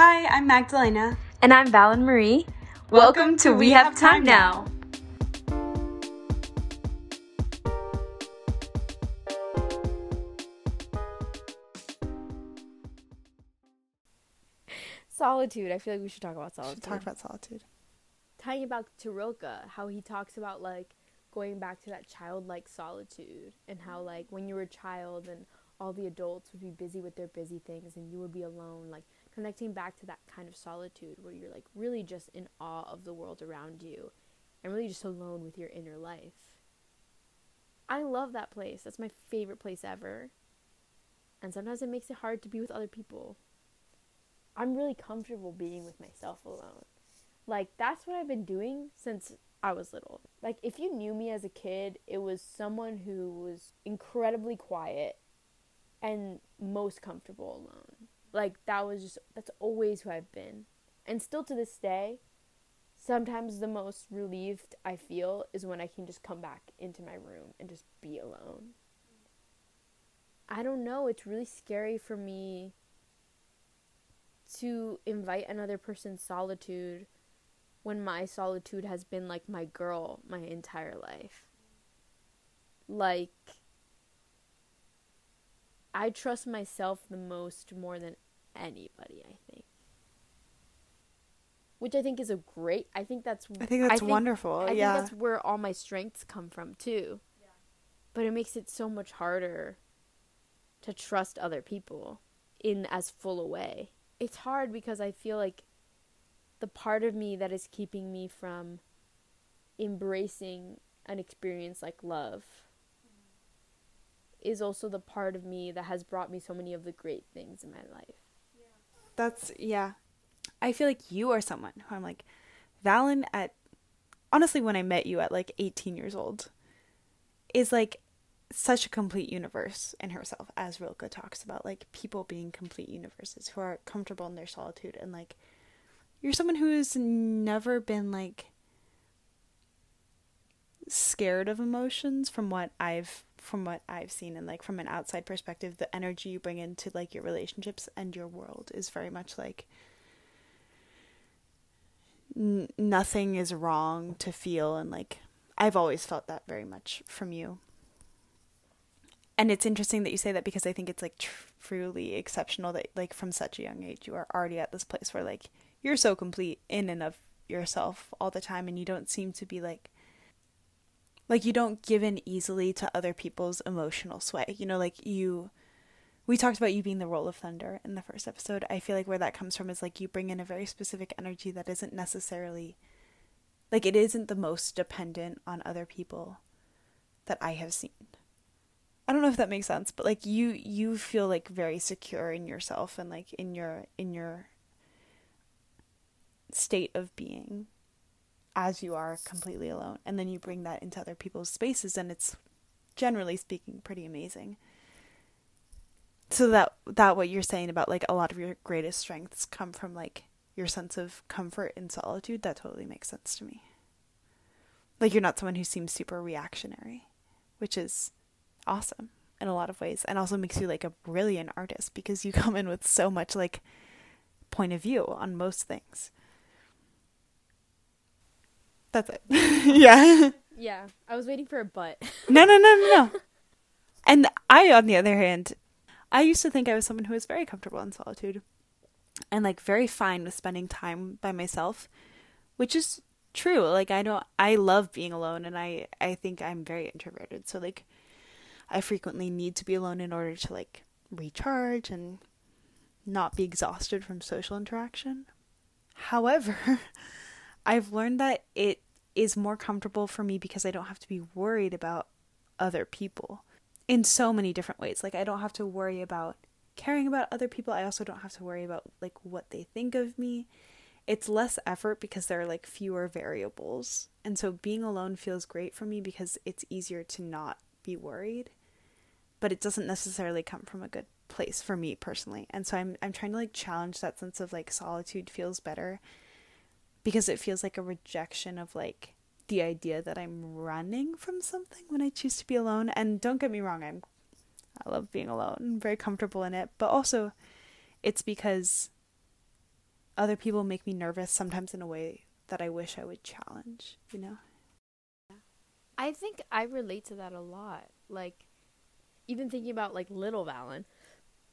Hi, I'm Magdalena. And I'm Valen Marie. Welcome, to We Have Time Now. Solitude. I feel like we should talk about Should solitude. talk about solitude. Tying it back how he talks about like going back to that childlike solitude and how like when you were a child and all the adults would be busy with their busy things and you would be alone, like connecting back to that kind of solitude where you're like really just in awe of the world around you and really just alone with your inner life. I love that place. That's my favorite place ever. And sometimes it makes it hard to be with other people. I'm really comfortable being with myself alone. Like that's what I've been doing since I was little. Like if you knew me as a kid, it was someone who was incredibly quiet and most comfortable alone. Like that was just that's always who I've been. And still to this day, sometimes the most relieved I feel is when I can just come back into my room and just be alone. I don't know, it's really scary for me to invite another person's solitude when my solitude has been like my girl my entire life. Like, I trust myself the most more than anybody, I think. Which I think is a great, I think that's, I think that's wonderful. I yeah. think that's where all my strengths come from too. Yeah. But it makes it so much harder to trust other people in as full a way. It's hard because I feel like the part of me that is keeping me from embracing an experience like love is also the part of me that has brought me so many of the great things in my life. That's yeah. I feel like you are someone who I'm like Valen at honestly when I met you at like 18 years old is like such a complete universe in herself as Rilke talks about like people being complete universes who are comfortable in their solitude and like you're someone who's never been like scared of emotions from what I've from what I've seen and like from an outside perspective the energy you bring into like your relationships and your world is very much like n- nothing is wrong to feel and like I've always felt that very much from you. And it's interesting that you say that because I think it's like tr- truly exceptional that like from such a young age you are already at this place where like you're so complete in and of yourself all the time and you don't seem to be like like you don't give in easily to other people's emotional sway. You know, like you we talked about you being the roll of thunder in the first episode. I feel like where that comes from is like you bring in a very specific energy that isn't necessarily like it isn't the most dependent on other people that I have seen. I don't know if that makes sense, but like you you feel like very secure in yourself and like in your in your state of being as you are completely alone and then you bring that into other people's spaces and it's generally speaking pretty amazing. So that that what you're saying about like a lot of your greatest strengths come from like your sense of comfort in solitude that totally makes sense to me. Like you're not someone who seems super reactionary which is awesome in a lot of ways and also makes you like a brilliant artist because you come in with so much like point of view on most things that's it yeah Yeah, I was waiting for a but. no, no, no, no, no. And I, on the other hand, I used to think I was someone who was very comfortable in solitude and like very fine with spending time by myself, which is true. Like I don't, I love being alone, and I, I think I'm very introverted. So like, I frequently need to be alone in order to like recharge and not be exhausted from social interaction. However, I've learned that it is more comfortable for me because I don't have to be worried about other people in so many different ways. Like I don't have to worry about caring about other people. I also don't have to worry about like what they think of me. It's less effort because there are like fewer variables. And so being alone feels great for me because it's easier to not be worried. But it doesn't necessarily come from a good place for me personally. And so I'm I'm trying to like challenge that sense of like solitude feels better because it feels like a rejection of like the idea that I'm running from something when I choose to be alone. And don't get me wrong, I'm I love being alone. I'm very comfortable in it, but also it's because other people make me nervous sometimes in a way that I wish I would challenge, you know? I think I relate to that a lot. Like, even thinking about like little Valen,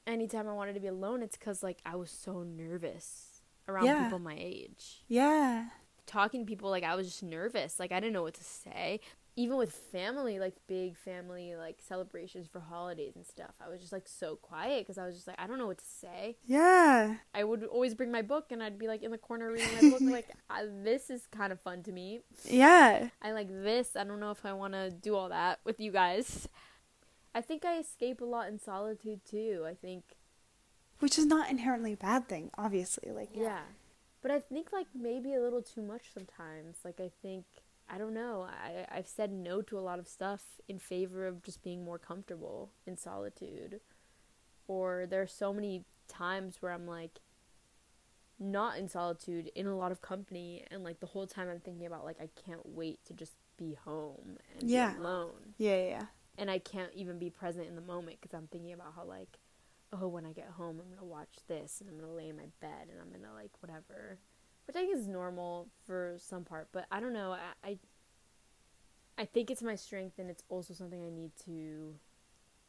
anytime I wanted to be alone, it's because like I was so nervous around Yeah. people my age. Yeah. Talking to people, like I was just nervous. Like I didn't know what to say. Even with family, like big family, like celebrations for holidays and stuff, I was just like so quiet because I was just like I don't know what to say. Yeah. I would always bring my book and I'd be like in the corner reading my book. Like I, this is kind of fun to me. Yeah. I like this. I don't know if I want to do all that with you guys. I think I escape a lot in solitude too. I think Which is not inherently a bad thing, obviously. Like, yeah. But I think like maybe a little too much sometimes. Like I think I don't know. I I've said no to a lot of stuff in favor of just being more comfortable in solitude. Or there are so many times where I'm like not in solitude in a lot of company and like the whole time I'm thinking about like I can't wait to just be home and Yeah. be alone. Yeah, yeah, yeah. and I can't even be present in the moment because I'm thinking about how like, oh, when I get home, I'm gonna watch this and I'm gonna lay in my bed and I'm gonna like whatever, which I think is normal for some part, but I don't know. I I, I think it's my strength and it's also something I need to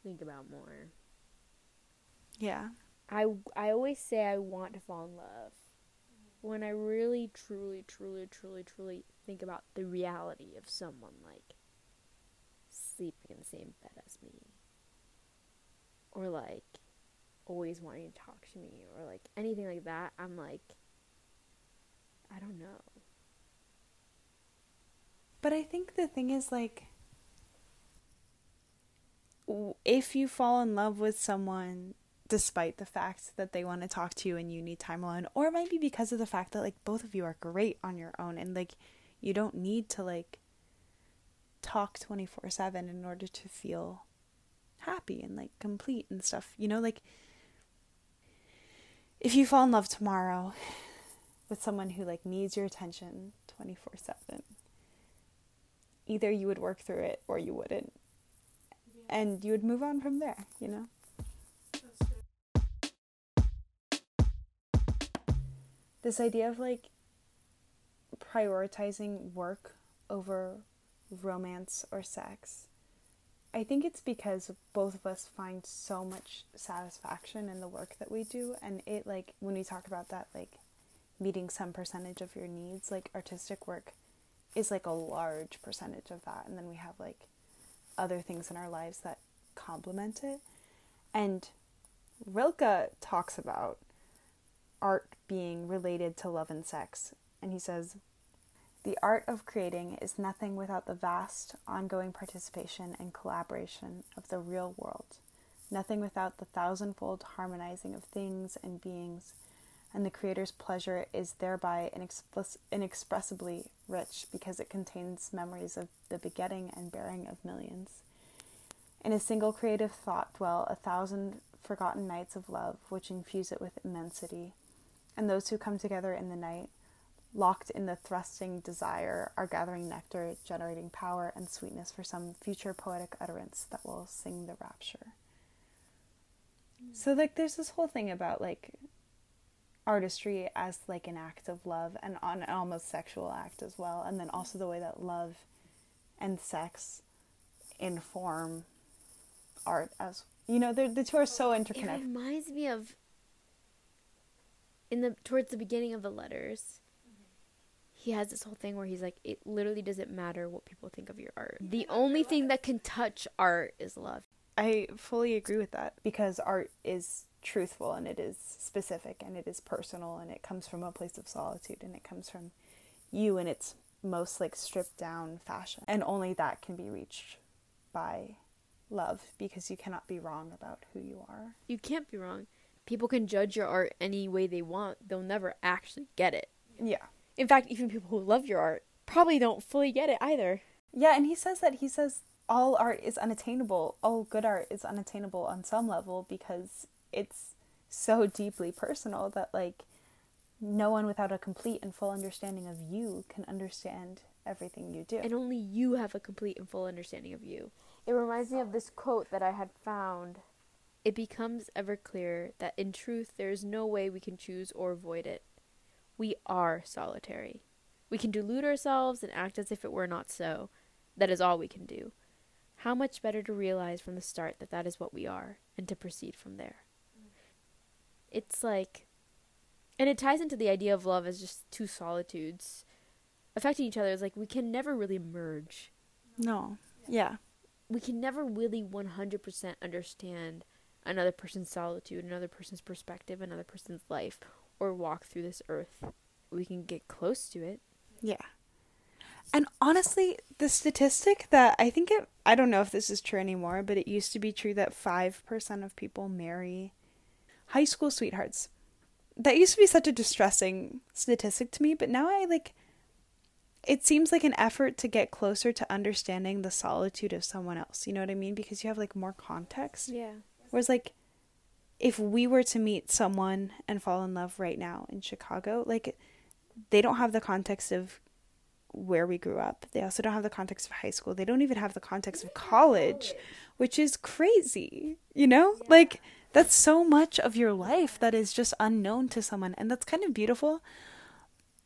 think about more. Yeah. I I always say I want to fall in love. When I really, truly, truly, truly, truly think about the reality of someone like sleeping in the same bed as me, or like always wanting to talk to me, or like anything like that, I'm like, I don't know. But I think the thing is like if you fall in love with someone despite the fact that they want to talk to you and you need time alone or it might be because of the fact that like both of you are great on your own and like you don't need to like talk 24/7 in order to feel happy and like complete and stuff you know like if you fall in love tomorrow with someone who like needs your attention 24/7 either you would work through it or you wouldn't. And you would move on from there, you know? This idea of like prioritizing work over romance or sex. I think it's because both of us find so much satisfaction in the work that we do and it like when we talk about that like meeting some percentage of your needs like artistic work is like a large percentage of that and then we have like other things in our lives that complement it. And rilke talks about art being related to love and sex and he says the art of creating is nothing without the vast ongoing participation and collaboration of the real world nothing without the thousandfold harmonizing of things and beings and the creator's pleasure is thereby inexplic- inexpressibly rich because it contains memories of the begetting and bearing of millions. In a single creative thought dwell a thousand forgotten nights of love which infuse it with immensity, and those who come together in the night, locked in the thrusting desire, are gathering nectar, generating power and sweetness for some future poetic utterance that will sing the rapture. So like there's this whole thing about like artistry as like an act of love and an almost sexual act as well and then also the way that love and sex inform art as you know the the two are so interconnected. It reminds me of in the towards the beginning of the letters. He has this whole thing where he's like, it literally doesn't matter what people think of your art. The only thing that can touch art is love. I fully agree with that because art is truthful and it is specific and it is personal and it comes from a place of solitude and it comes from you in its most like stripped down fashion and only that can be reached by love because you cannot be wrong about who you are. You can't be wrong. People can judge your art any way they want. They'll never actually get it. Yeah. In fact, even people who love your art probably don't fully get it either. Yeah, and he says that he says all art is unattainable. All good art is unattainable on some level because it's so deeply personal that like no one without a complete and full understanding of you can understand everything you do. and only you have a complete and full understanding of you. It reminds me of this quote that I had found. It becomes ever clearer that in truth there is no way we can choose or avoid it. We are solitary. We can delude ourselves and act as if it were not so. That is all we can do. How much better to realize from the start that that is what we are and to proceed from there. It's like, and it ties into the idea of love as just two solitudes affecting each other. It's like we can never really merge. No. Yeah. We can never really 100% understand another person's solitude, another person's perspective, another person's life, or walk through this earth. We can get close to it. Yeah. And honestly, the statistic that I think it, I don't know if this is true anymore, but it used to be true that 5% of people marry high school sweethearts. That used to be such a distressing statistic to me, but now I like, it seems like an effort to get closer to understanding the solitude of someone else. You know what I mean? Because you have like more context. Yeah. Whereas, like, if we were to meet someone and fall in love right now in Chicago, like, they don't have the context of where we grew up. They also don't have the context of high school. They don't even have the context of college, which is crazy, you know? Yeah. Like, that's so much of your life that is just unknown to someone. And that's kind of beautiful,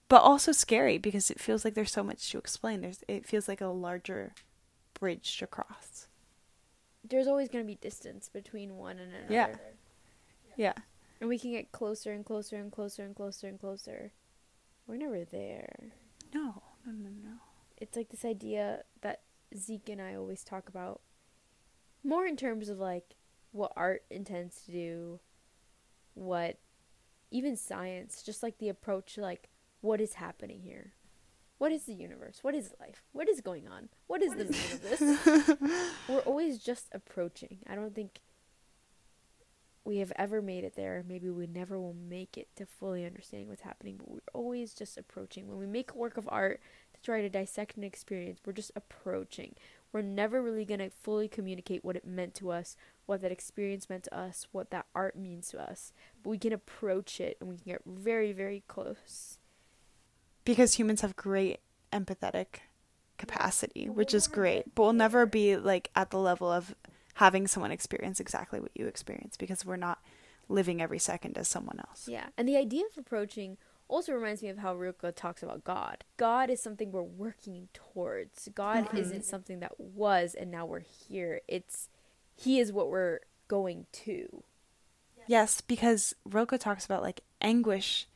but also scary because it feels like there's so much to explain. There's, it feels like a larger bridge to cross there's always going to be distance between one and another. Yeah. Yeah. And we can get closer and closer and closer and closer and closer. We're never there. No, no, no, no. It's like this idea that Zeke and I always talk about more in terms of like what art intends to do, what even science, just like the approach like what is happening here. What is the universe? What is life? What is going on? What is what the meaning of this? We're always just approaching. I don't think we have ever made it there. Maybe we never will make it to fully understanding what's happening, but we're always just approaching. When we make a work of art to try to dissect an experience, we're just approaching. We're never really going to fully communicate what it meant to us, what that experience meant to us, what that art means to us. But we can approach it and we can get very, very close because humans have great empathetic capacity, which is great, but we'll never be like at the level of having someone experience exactly what you experience because we're not living every second as someone else. Yeah. And the idea of approaching also reminds me of how Rilke talks about God. God is something we're working towards. God mm-hmm. isn't something that was and now we're here. It's he is what we're going to. Yes, because Rilke talks about like anguish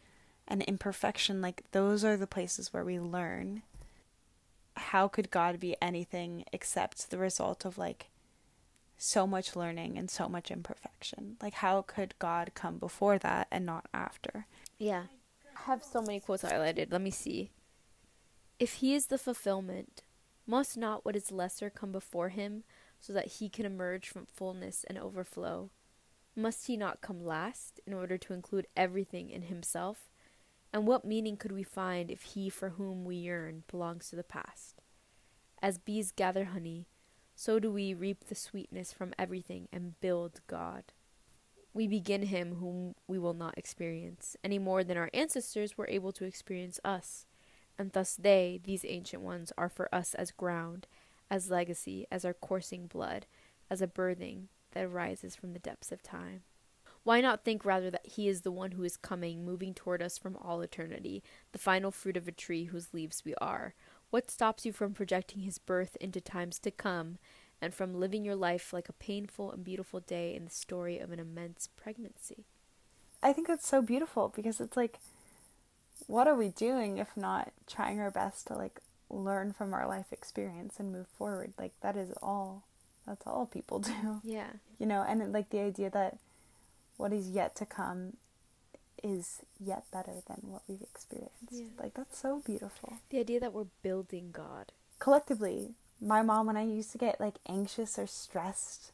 and imperfection, like those are the places where we learn. How could God be anything except the result of like so much learning and so much imperfection? Like, how could God come before that and not after? Yeah. I have so many quotes highlighted. Let me see. If he is the fulfillment, must not what is lesser come before him so that he can emerge from fullness and overflow? Must he not come last in order to include everything in himself? And what meaning could we find if he for whom we yearn belongs to the past? As bees gather honey, so do we reap the sweetness from everything and build God. We begin him whom we will not experience, any more than our ancestors were able to experience us, and thus they, these ancient ones, are for us as ground, as legacy, as our coursing blood, as a birthing that arises from the depths of time. Why not think rather that He is the one who is coming, moving toward us from all eternity, the final fruit of a tree whose leaves we are? What stops you from projecting His birth into times to come, and from living your life like a painful and beautiful day in the story of an immense pregnancy? I think that's so beautiful because it's like, what are we doing if not trying our best to like learn from our life experience and move forward? Like, that is all. That's all people do. Yeah. You know, and like the idea that what is yet to come is yet better than what we've experienced. Yeah. Like that's so beautiful. The idea that we're building God. Collectively, my mom when I used to get like anxious or stressed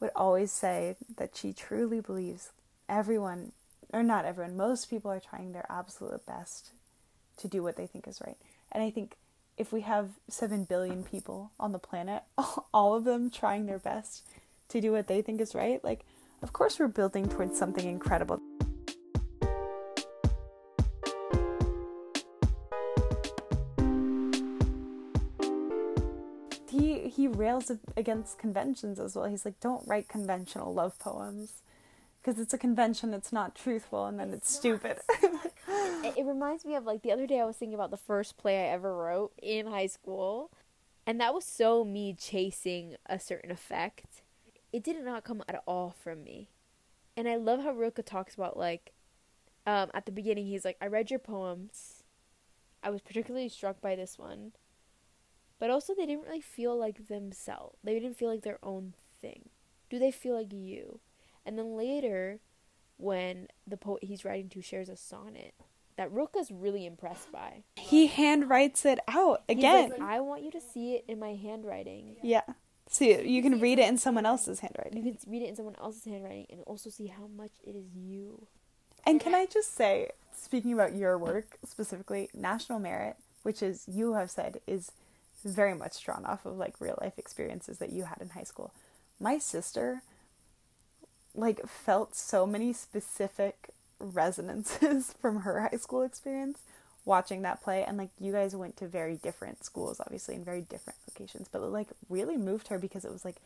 would always say that she truly believes everyone or not everyone, most people are trying their absolute best to do what they think is right. And I think if we have 7 billion people on the planet, all of them trying their best to do what they think is right, like of course, we're building towards something incredible. Rails against conventions as well. He's like, don't write conventional love poems because it's a convention. It's not truthful, and then it's, it's stupid. it, it reminds me of like the other day I was thinking about the first play I ever wrote in high school, and that was so me chasing a certain effect. It did not come at all from me, and I love how Rilke talks about like, um, at the beginning he's like, I read your poems, I was particularly struck by this one, but also they didn't really feel like themselves. They didn't feel like their own thing. Do they feel like you? And then later, when the poet he's writing to shares a sonnet that Rilke's really impressed by. He handwrites it out again. Like, I want you to see it in my handwriting. Yeah. See, you can read it in someone else's handwriting. You can read it in someone else's handwriting and also see how much it is you. And can I just say, speaking about your work specifically, National Merit, which is you have said is very much drawn off of like real life experiences that you had in high school. My sister like felt so many specific resonances from her high school experience watching that play and like you guys went to very different schools obviously in very different locations but it like really moved her because it was like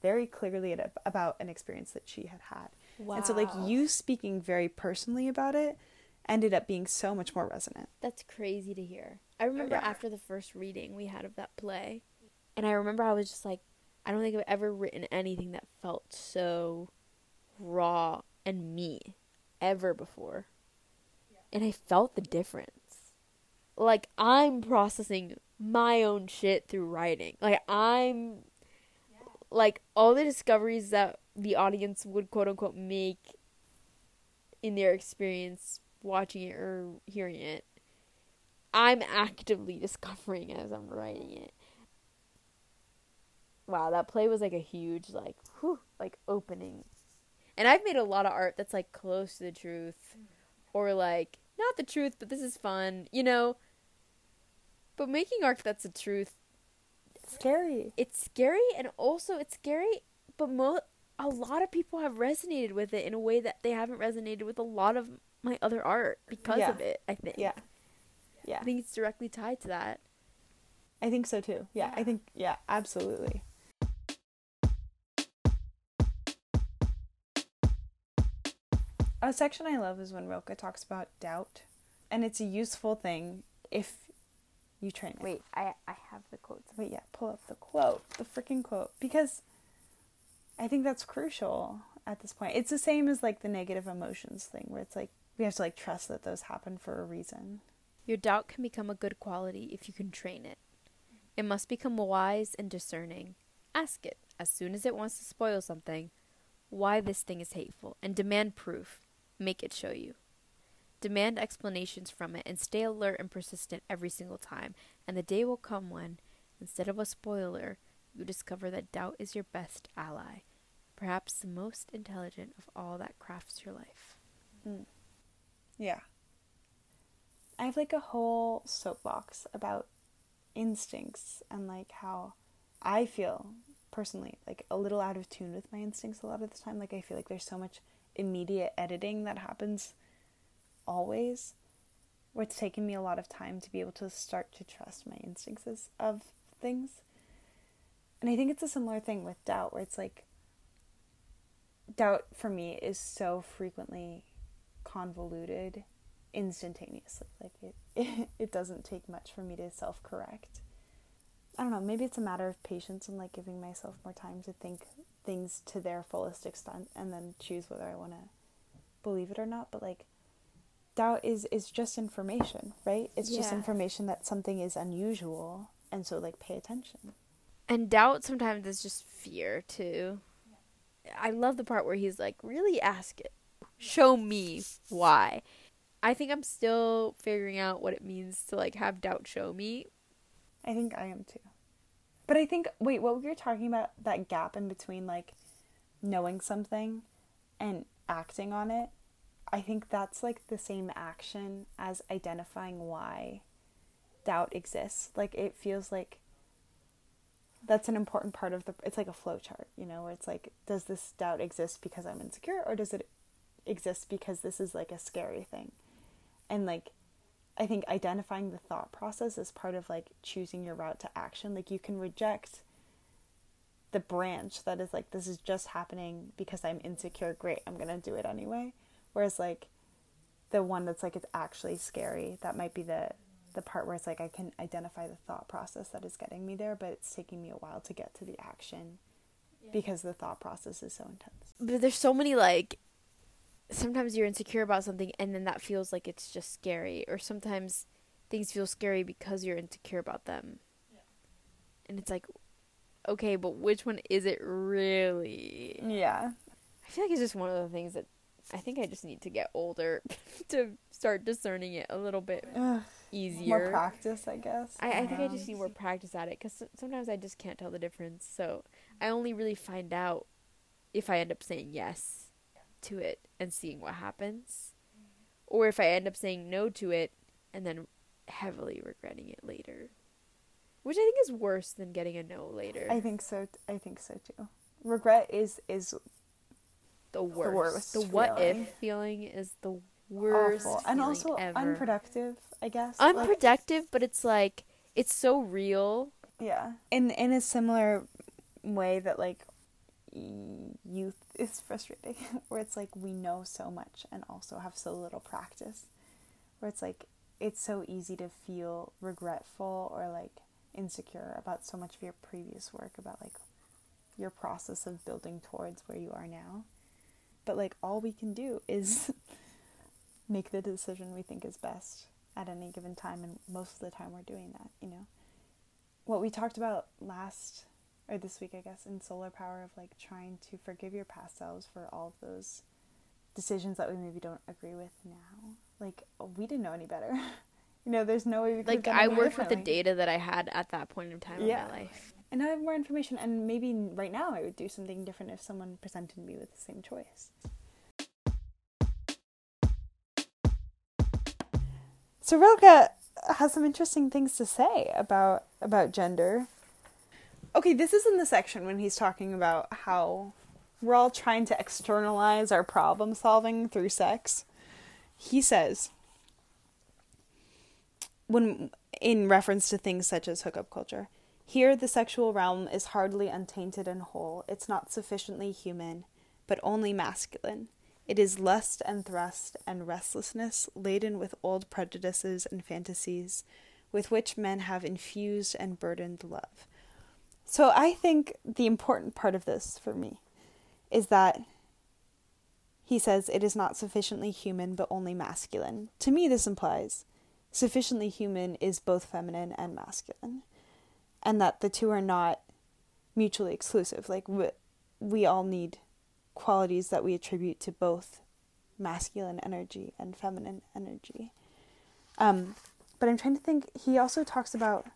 very clearly about an experience that she had had wow. and so like you speaking very personally about it ended up being so much more resonant that's crazy to hear i remember yeah. after the first reading we had of that play and i remember i was just like i don't think i've ever written anything that felt so raw and me ever before. And I felt the difference. Like I'm processing my own shit through writing. Like I'm like all the discoveries that the audience would quote unquote make in their experience watching it or hearing it. I'm actively discovering as I'm writing it. Wow, that play was like a huge like whew, like opening and I've made a lot of art that's like close to the truth or like not the truth, but this is fun, you know. But making art that's the truth scary. It's scary and also it's scary, but mo- a lot of people have resonated with it in a way that they haven't resonated with a lot of my other art because yeah. of it, I think. Yeah. Yeah. I think it's directly tied to that. I think so too. Yeah, yeah. I think yeah, absolutely. A section I love is when Rilke talks about doubt, and it's a useful thing if you train it. Wait, I I have the quotes. Wait, yeah, pull up the quote, the freaking quote, because I think that's crucial at this point. It's the same as like the negative emotions thing, where it's like we have to like trust that those happen for a reason. Your doubt can become a good quality if you can train it. It must become wise and discerning. Ask it, as soon as it wants to spoil something, why this thing is hateful, and demand proof make it show you. Demand explanations from it and stay alert and persistent every single time, and the day will come when, instead of a spoiler, you discover that doubt is your best ally, perhaps the most intelligent of all that crafts your life. Mm. Yeah. I have like a whole soapbox about instincts and like how I feel personally like a little out of tune with my instincts a lot of the time. Like I feel like there's so much immediate editing that happens always where it's taken me a lot of time to be able to start to trust my instincts of things. And I think it's a similar thing with doubt where it's like doubt for me is so frequently convoluted instantaneously. Like it, it, it doesn't take much for me to self correct. I don't know, maybe it's a matter of patience and like giving myself more time to think things to their fullest extent and then choose whether I want to believe it or not. But like, doubt is is just information, right? It's yeah. just information that something is unusual, and so like pay attention. And doubt sometimes is just fear too. I love the part where he's like, "Really ask it. Show me why." I think I'm still figuring out what it means to like have doubt show me. I think I am too. But I think wait, what you're talking about that gap in between like knowing something and acting on it, I think that's like the same action as identifying why doubt exists. Like it feels like that's an important part of the it's like a flow chart, you know, where it's like does this doubt exist because I'm insecure or does it exist because this is like a scary thing? And like I think identifying the thought process is part of like choosing your route to action. Like you can reject the branch that is like this is just happening because I'm insecure. Great, I'm going to do it anyway. Whereas like the one that's like it's actually scary. That might be the the part where it's like I can identify the thought process that is getting me there, but it's taking me a while to get to the action because the thought process is so intense. But there's so many like sometimes you're insecure about something and then that feels like it's just scary or sometimes things feel scary because you're insecure about them. And it's like okay, but which one is it really? Yeah. I feel like it's just one of the things that I think I just need to get older to start discerning it a little bit Ugh, easier. more practice, I guess. I, I think I just need more practice at it because sometimes I just can't tell the difference. So I only really find out if I end up saying yes to it and seeing what happens, or if I end up saying no to it and then heavily regretting it later, which I think is worse than getting a no later. I think so. I think so too. Regret is is the worst. The, worst The what feeling. if feeling is the worst awful and also ever. unproductive. I guess. Like, Unproductive, but it's like it's so real. yeah. In in a similar way that like youth is frustrating, where it's like we know so much and also have so little practice, where it's like it's so easy to feel regretful or like insecure about so much of your previous work about like your process of building towards where you are now. But like all we can do is make the decision we think is best at any given time and most of the time we're doing that, you know. What we talked about last or this week I guess in solar power of like trying to forgive your past selves for all of those decisions that we maybe don't agree with now. Like we didn't know any better. you know, there's no way we could Like I worked with the data that I had at that point in time Yeah. in my life. And now I have more information, and maybe right now I would do something different if someone presented me with the same choice. So Rilke has some interesting things to say about about gender. Okay, this is in the section when he's talking about how we're all trying to externalize our problem solving through sex. He says when in reference to things such as hookup culture. Here, the sexual realm is hardly untainted and whole. It's not sufficiently human, but only masculine. It is lust and thrust and restlessness, laden with old prejudices and fantasies, with which men have infused and burdened love. So, I think the important part of this for me is that he says it is not sufficiently human, but only masculine. To me, this implies sufficiently human is both feminine and masculine and that the two are not mutually exclusive like we, we all need qualities that we attribute to both masculine energy and feminine energy um, but i'm trying to think he also talks about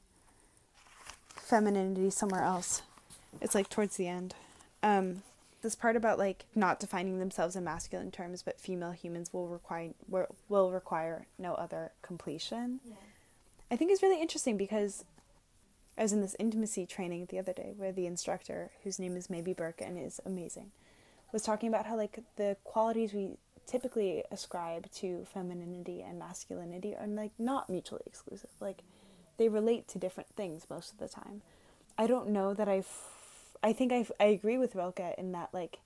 femininity somewhere else. It's like towards the end. Um, this part about like not defining themselves in masculine terms but female humans will require will, require no other completion. I think is really interesting because i was in this intimacy training the other day where the instructor whose name is maybe burke and is amazing was talking about how like the qualities we typically ascribe to femininity and masculinity are like not mutually exclusive. Like they relate to different things most of the time i don't know that i've I think I I agree with Rilke in that like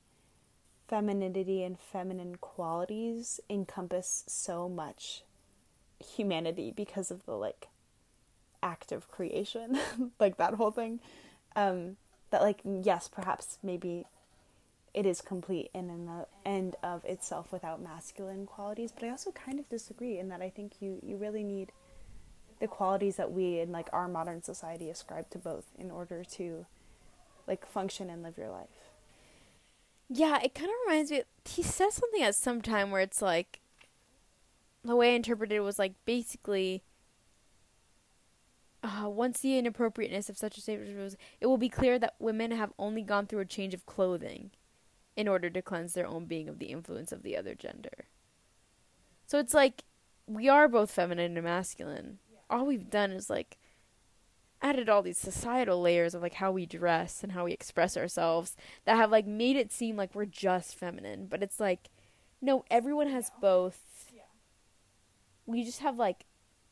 femininity and feminine qualities encompass so much humanity because of the like act of creation, like that whole thing. Um, that like yes, perhaps maybe it is complete and in and end of itself without masculine qualities, but I also kind of disagree in that I think you you really need the qualities that we in like our modern society ascribe to both in order to like function and live your life. Yeah, it kind of reminds me. He says something at some time where it's like, the way I interpreted it was like basically, uh, once the inappropriateness of such a statement was, it will be clear that women have only gone through a change of clothing, in order to cleanse their own being of the influence of the other gender. So it's like we are both feminine and masculine. All we've done is like added all these societal layers of like how we dress and how we express ourselves that have like made it seem like we're just feminine. But it's like no everyone has both. We just have like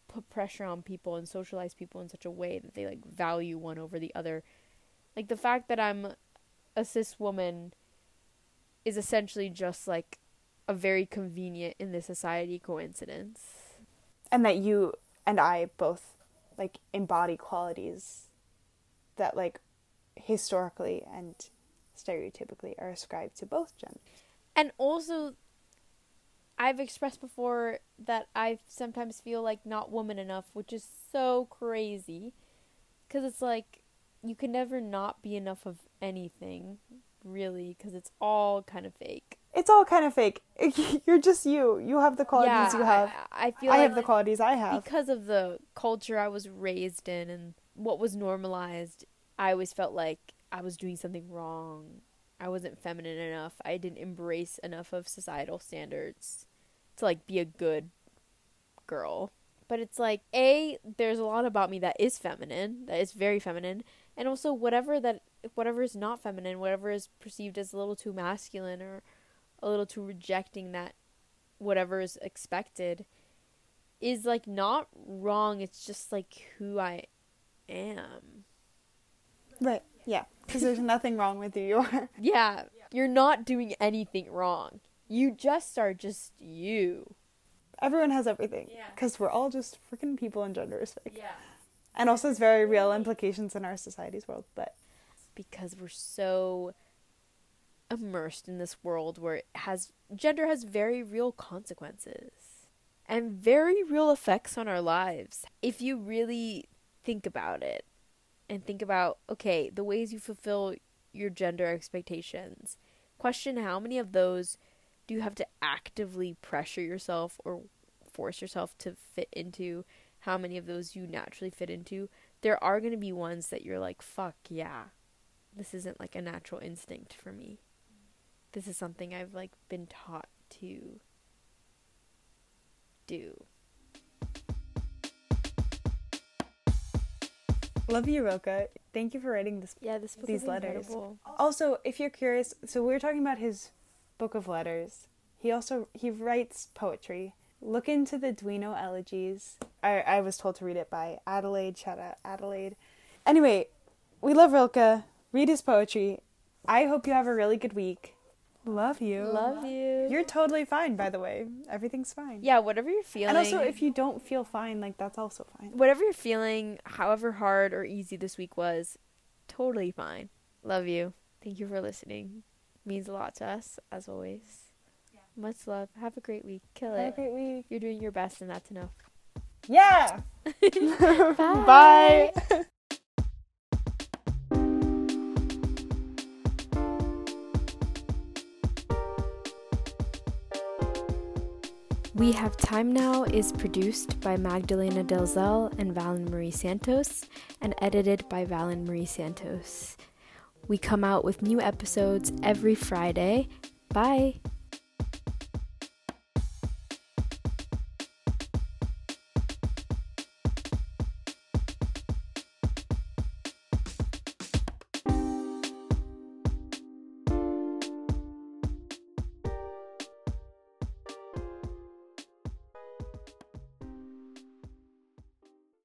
put pressure on people and socialize people in such a way that they like value one over the other. Like the fact that i'm a cis woman is essentially just like a very convenient in this society coincidence. And that you and I both like embody qualities that like historically and stereotypically are ascribed to both genders. And also I've expressed before that I sometimes feel like not woman enough, which is so crazy cuz it's like you can never not be enough of anything, really, cuz it's all kind of fake. It's all kind of fake. You're just you. You have the qualities yeah, you have. I, I feel I like have the qualities I have. because of the culture I was raised in and what was normalized, I always felt like I was doing something wrong. I wasn't feminine enough. I didn't embrace enough of societal standards to like be a good girl. But it's like a there's a lot about me that is feminine, that is very feminine, and also whatever that whatever is not feminine, whatever is perceived as a little too masculine or a little too rejecting that whatever is expected is like not wrong. It's just like who I am. Right. Yeah. Because there's nothing wrong with who you are. Yeah, you're not doing anything wrong. You just are just you. Everyone has everything. Yeah. Because we're all just freaking people and gender is fake. Yeah. And also, it's very real implications in our society's world. But Because we're so immersed in this world where it has gender has very real consequences and very real effects on our lives. If you really think about it and think about okay, the ways you fulfill your gender expectations, question how many of those do you have to actively pressure yourself or force yourself to fit into? How many of those you naturally fit into? There are going to be ones that you're like, fuck yeah, this isn't like a natural instinct for me. This is something I've like been taught to do. love you, Roka. Thank you for writing this. Yeah, this book These letters. incredible. Also, if you're curious, so we are talking about his book of letters. He also he writes poetry. Look into the Duino elegies. I I was told to read it by Adelaide. Shout out Adelaide. Anyway, we love Rilke. Read his poetry. I hope you have a really good week. Love you. Love you. You're totally fine, by the way. Everything's fine. yeah, whatever you're feeling. And also, if you don't feel fine, like that's also fine. whatever you're feeling, however hard or easy this week was, totally fine. Love you. Thank you for listening. Means a lot to us, as always. Much love. Have a great week. Kill Have a it. great week. You're doing your best, and that's enough. Yeah. Bye. Bye. We Have Time Now is produced by Magdalena Delzell and Valen Marie Santos and edited by Valen Marie Santos. We come out with new episodes every Friday. Bye!